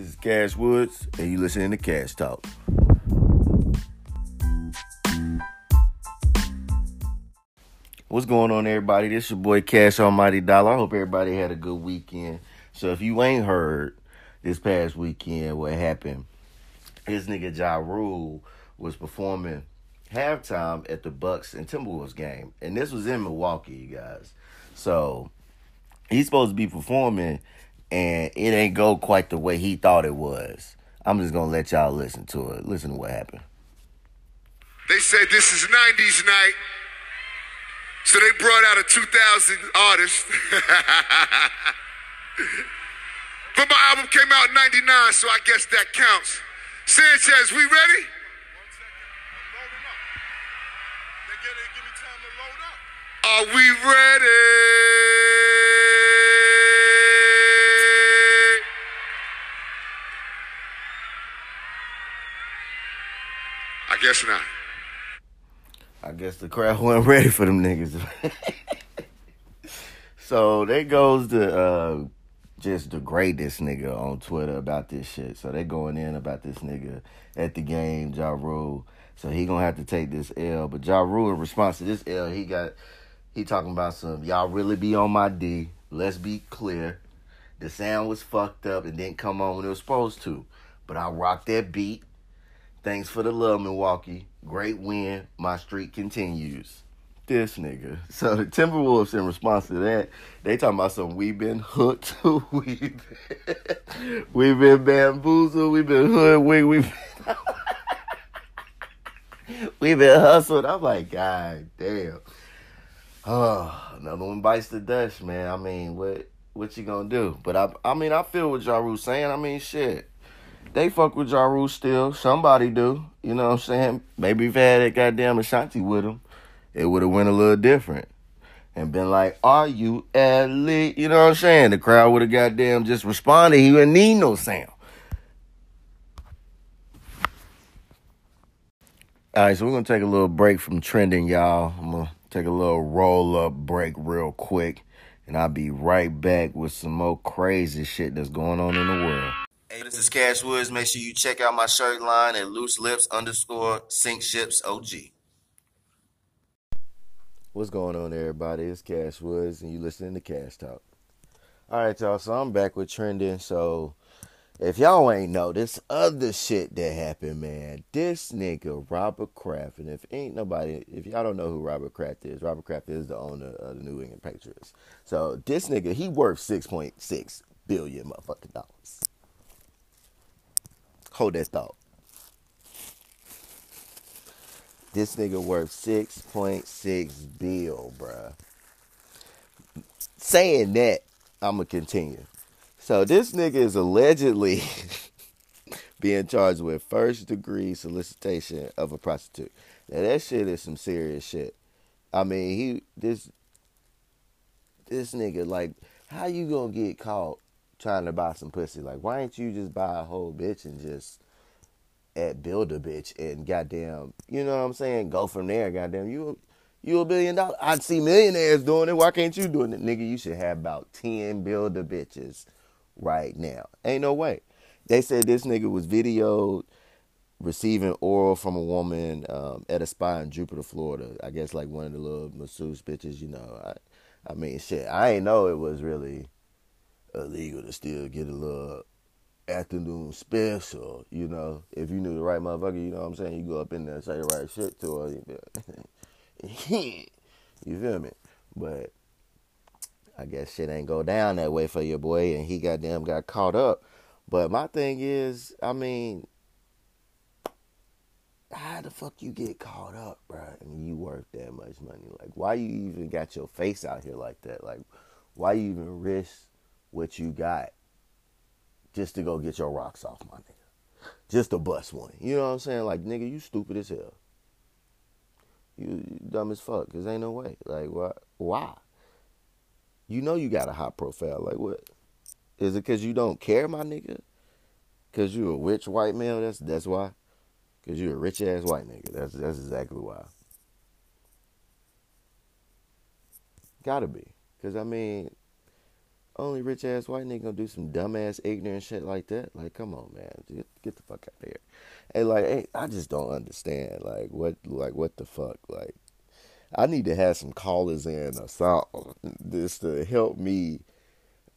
This is Cash Woods, and you listening to Cash Talk. What's going on, everybody? This is your boy Cash Almighty Dollar. I hope everybody had a good weekend. So if you ain't heard this past weekend what happened, his nigga Ja Rule was performing halftime at the Bucks and Timberwolves game, and this was in Milwaukee, you guys. So he's supposed to be performing, and it ain't go quite the way he thought it was. I'm just gonna let y'all listen to it. Listen to what happened. They said this is 90s night. So they brought out a 2000 artist. but my album came out in 99, so I guess that counts. Sanchez, we ready? Are we ready? I guess not. I guess the crowd wasn't ready for them niggas. so they goes to uh, just degrade this nigga on Twitter about this shit. So they going in about this nigga at the game, Ja Rule. So he gonna have to take this L. But Ja Rule, in response to this L, he got he talking about some y'all really be on my D. Let's be clear. The sound was fucked up and didn't come on when it was supposed to. But I rocked that beat. Thanks for the love, Milwaukee. Great win. My streak continues. This nigga. So the Timberwolves, in response to that, they talking about some. we've been hooked. we've been, we been bamboozled. We've been hoodwinked. We been we been hustled. I'm like, God damn. Oh, another one bites the dust, man. I mean, what what you gonna do? But I I mean, I feel what Ja saying. I mean, shit they fuck with Ja Rule still. Somebody do. You know what I'm saying? Maybe if I had that goddamn Ashanti with him, it would have went a little different. And been like, are you elite? You know what I'm saying? The crowd would have goddamn just responded. He wouldn't need no sound. All right, so we're going to take a little break from trending, y'all. I'm going to take a little roll up break real quick. And I'll be right back with some more crazy shit that's going on in the world. Hey, this is Cash Woods. Make sure you check out my shirt line at loose lips underscore sink ships OG. What's going on, everybody? It's Cash Woods, and you listening to Cash Talk. All right, y'all. So I'm back with trending. So if y'all ain't know this other shit that happened, man, this nigga Robert Kraft, and if ain't nobody, if y'all don't know who Robert Kraft is, Robert Kraft is the owner of the New England Patriots. So this nigga, he worth six point six billion motherfucking dollars. Hold that thought. This nigga worth 6.6 bill, bruh. Saying that, I'ma continue. So this nigga is allegedly being charged with first degree solicitation of a prostitute. Now that shit is some serious shit. I mean, he this this nigga like how you gonna get caught trying to buy some pussy. Like, why ain't you just buy a whole bitch and just at build a bitch and goddamn, you know what I'm saying? Go from there, goddamn. You you a billion dollars. I see millionaires doing it. Why can't you do it, nigga? You should have about ten build a bitches right now. Ain't no way. They said this nigga was videoed receiving oral from a woman um, at a spa in Jupiter, Florida. I guess like one of the little masseuse bitches, you know. I, I mean, shit. I ain't know it was really illegal to still get a little afternoon special, you know. If you knew the right motherfucker, you know what I'm saying? You go up in there and say the right shit to her. You, you feel me? But I guess shit ain't go down that way for your boy, and he goddamn got caught up. But my thing is, I mean, how the fuck you get caught up, bro? And you worth that much money? Like, why you even got your face out here like that? Like, why you even risk what you got just to go get your rocks off, my nigga. Just to bust one. You know what I'm saying? Like, nigga, you stupid as hell. You, you dumb as fuck, cause ain't no way. Like, why? Why? You know you got a hot profile. Like, what? Is it cause you don't care, my nigga? Cause you a rich white male? That's that's why. Cause you a rich ass white nigga. That's that's exactly why. Gotta be. Cause I mean, only rich ass white nigga gonna do some dumbass ignorant shit like that. Like, come on, man, get, get the fuck out of here. Hey, like, hey, I just don't understand. Like, what, like, what the fuck? Like, I need to have some callers in or something just to help me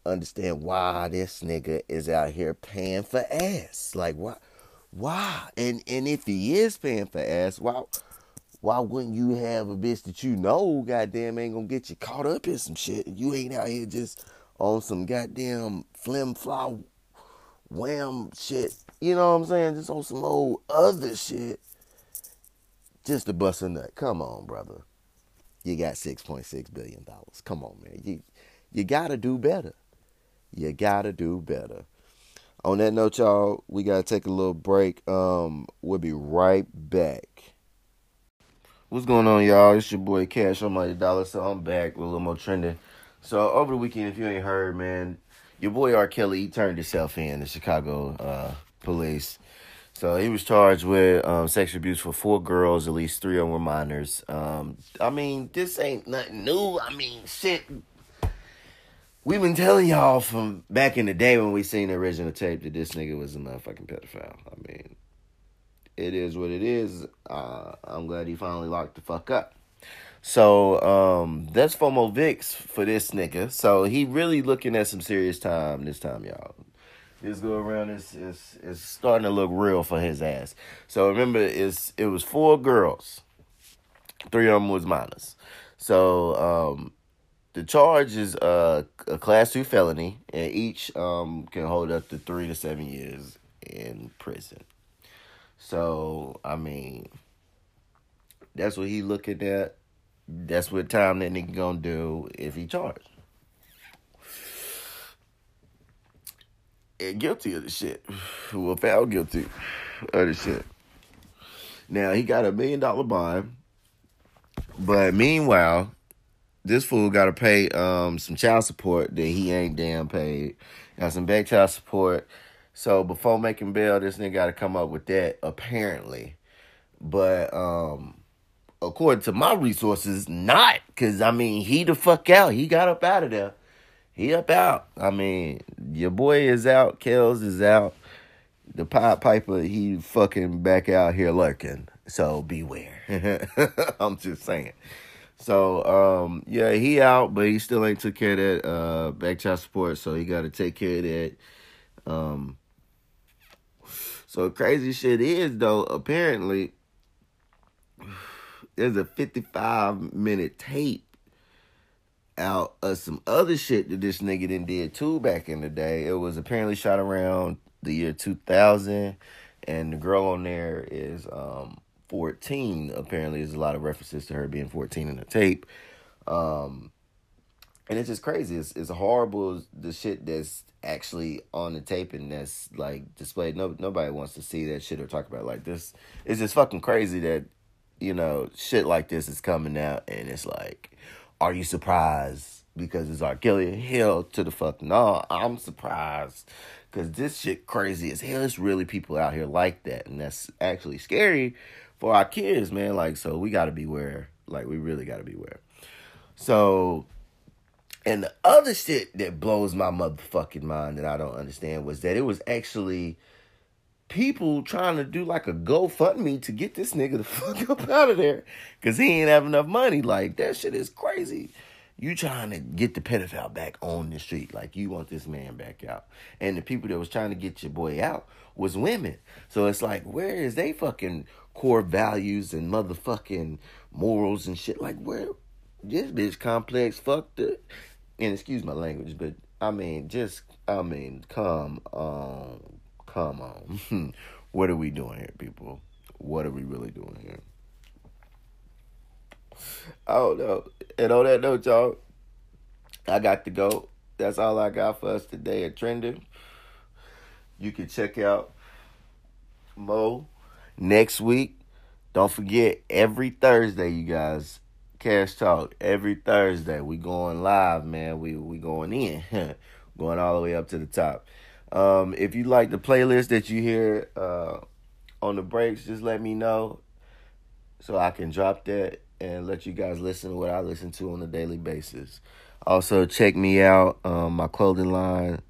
understand why this nigga is out here paying for ass. Like, why? Why? And and if he is paying for ass, why? why wouldn't you have a bitch that you know, goddamn, ain't gonna get you caught up in some shit? You ain't out here just on some goddamn flim fly wham shit. You know what I'm saying? Just on some old other shit. Just to bust a nut. Come on, brother. You got six point six billion dollars. Come on, man. You you gotta do better. You gotta do better. On that note, y'all, we gotta take a little break. Um, we'll be right back. What's going on, y'all? It's your boy Cash on Almighty Dollar. So I'm back with a little more trending. So over the weekend, if you ain't heard, man, your boy R. Kelly he turned himself in the Chicago uh, police. So he was charged with um, sexual abuse for four girls, at least three of them were minors. Um, I mean, this ain't nothing new. I mean, shit. We've been telling y'all from back in the day when we seen the original tape that this nigga was a motherfucking pedophile. I mean, it is what it is. Uh, I'm glad he finally locked the fuck up. So um, that's FOMO Vix for this nigga. So he really looking at some serious time this time, y'all. This go around is is is starting to look real for his ass. So remember, it's it was four girls, three of them was minors. So um, the charge is uh, a class two felony, and each um, can hold up to three to seven years in prison. So I mean, that's what he looking at. That's what time that nigga gonna do if he charged. And guilty of the shit. Well, found guilty of the shit. Now he got a million dollar bond, but meanwhile, this fool got to pay um some child support that he ain't damn paid. Got some back child support so before making bail, this nigga got to come up with that apparently. But um according to my resources, not because I mean he the fuck out. He got up out of there. He up out. I mean, your boy is out. Kells is out. The Pied Piper, he fucking back out here lurking. So beware. I'm just saying. So um yeah, he out, but he still ain't took care of that uh back child support. So he got to take care of that. Um so crazy shit is though, apparently there's a 55 minute tape out of some other shit that this nigga done did too back in the day. It was apparently shot around the year 2000 and the girl on there is um 14 apparently there's a lot of references to her being 14 in the tape um and it's just crazy it's, it's horrible the shit that's actually on the tape and that's like displayed. No, nobody wants to see that shit or talk about it like this. It's just fucking crazy that you know shit like this is coming out and it's like, are you surprised because it's R. Kelly? Hell to the fuck no, I'm surprised because this shit crazy as hell. It's really people out here like that, and that's actually scary for our kids, man. Like so, we got to beware. Like we really got to beware. So and the other shit that blows my motherfucking mind that I don't understand was that it was actually people trying to do like a GoFundMe to get this nigga the fuck up out of there because he ain't have enough money. Like, that shit is crazy. You trying to get the pedophile back on the street. Like, you want this man back out. And the people that was trying to get your boy out was women. So it's like, where is they fucking core values and motherfucking morals and shit? Like, where? This bitch complex fucked up and excuse my language, but I mean, just I mean, come on, come on. what are we doing here, people? What are we really doing here? I don't know. And on that note, y'all, I got to go. That's all I got for us today at Trending. You can check out Mo next week. Don't forget, every Thursday, you guys, Cash Talk every Thursday. We going live, man. We we going in, going all the way up to the top. Um, if you like the playlist that you hear uh, on the breaks, just let me know. so I can drop that and let you guys listen to what I listen to on a daily basis. Also, check me out. Um, my clothing line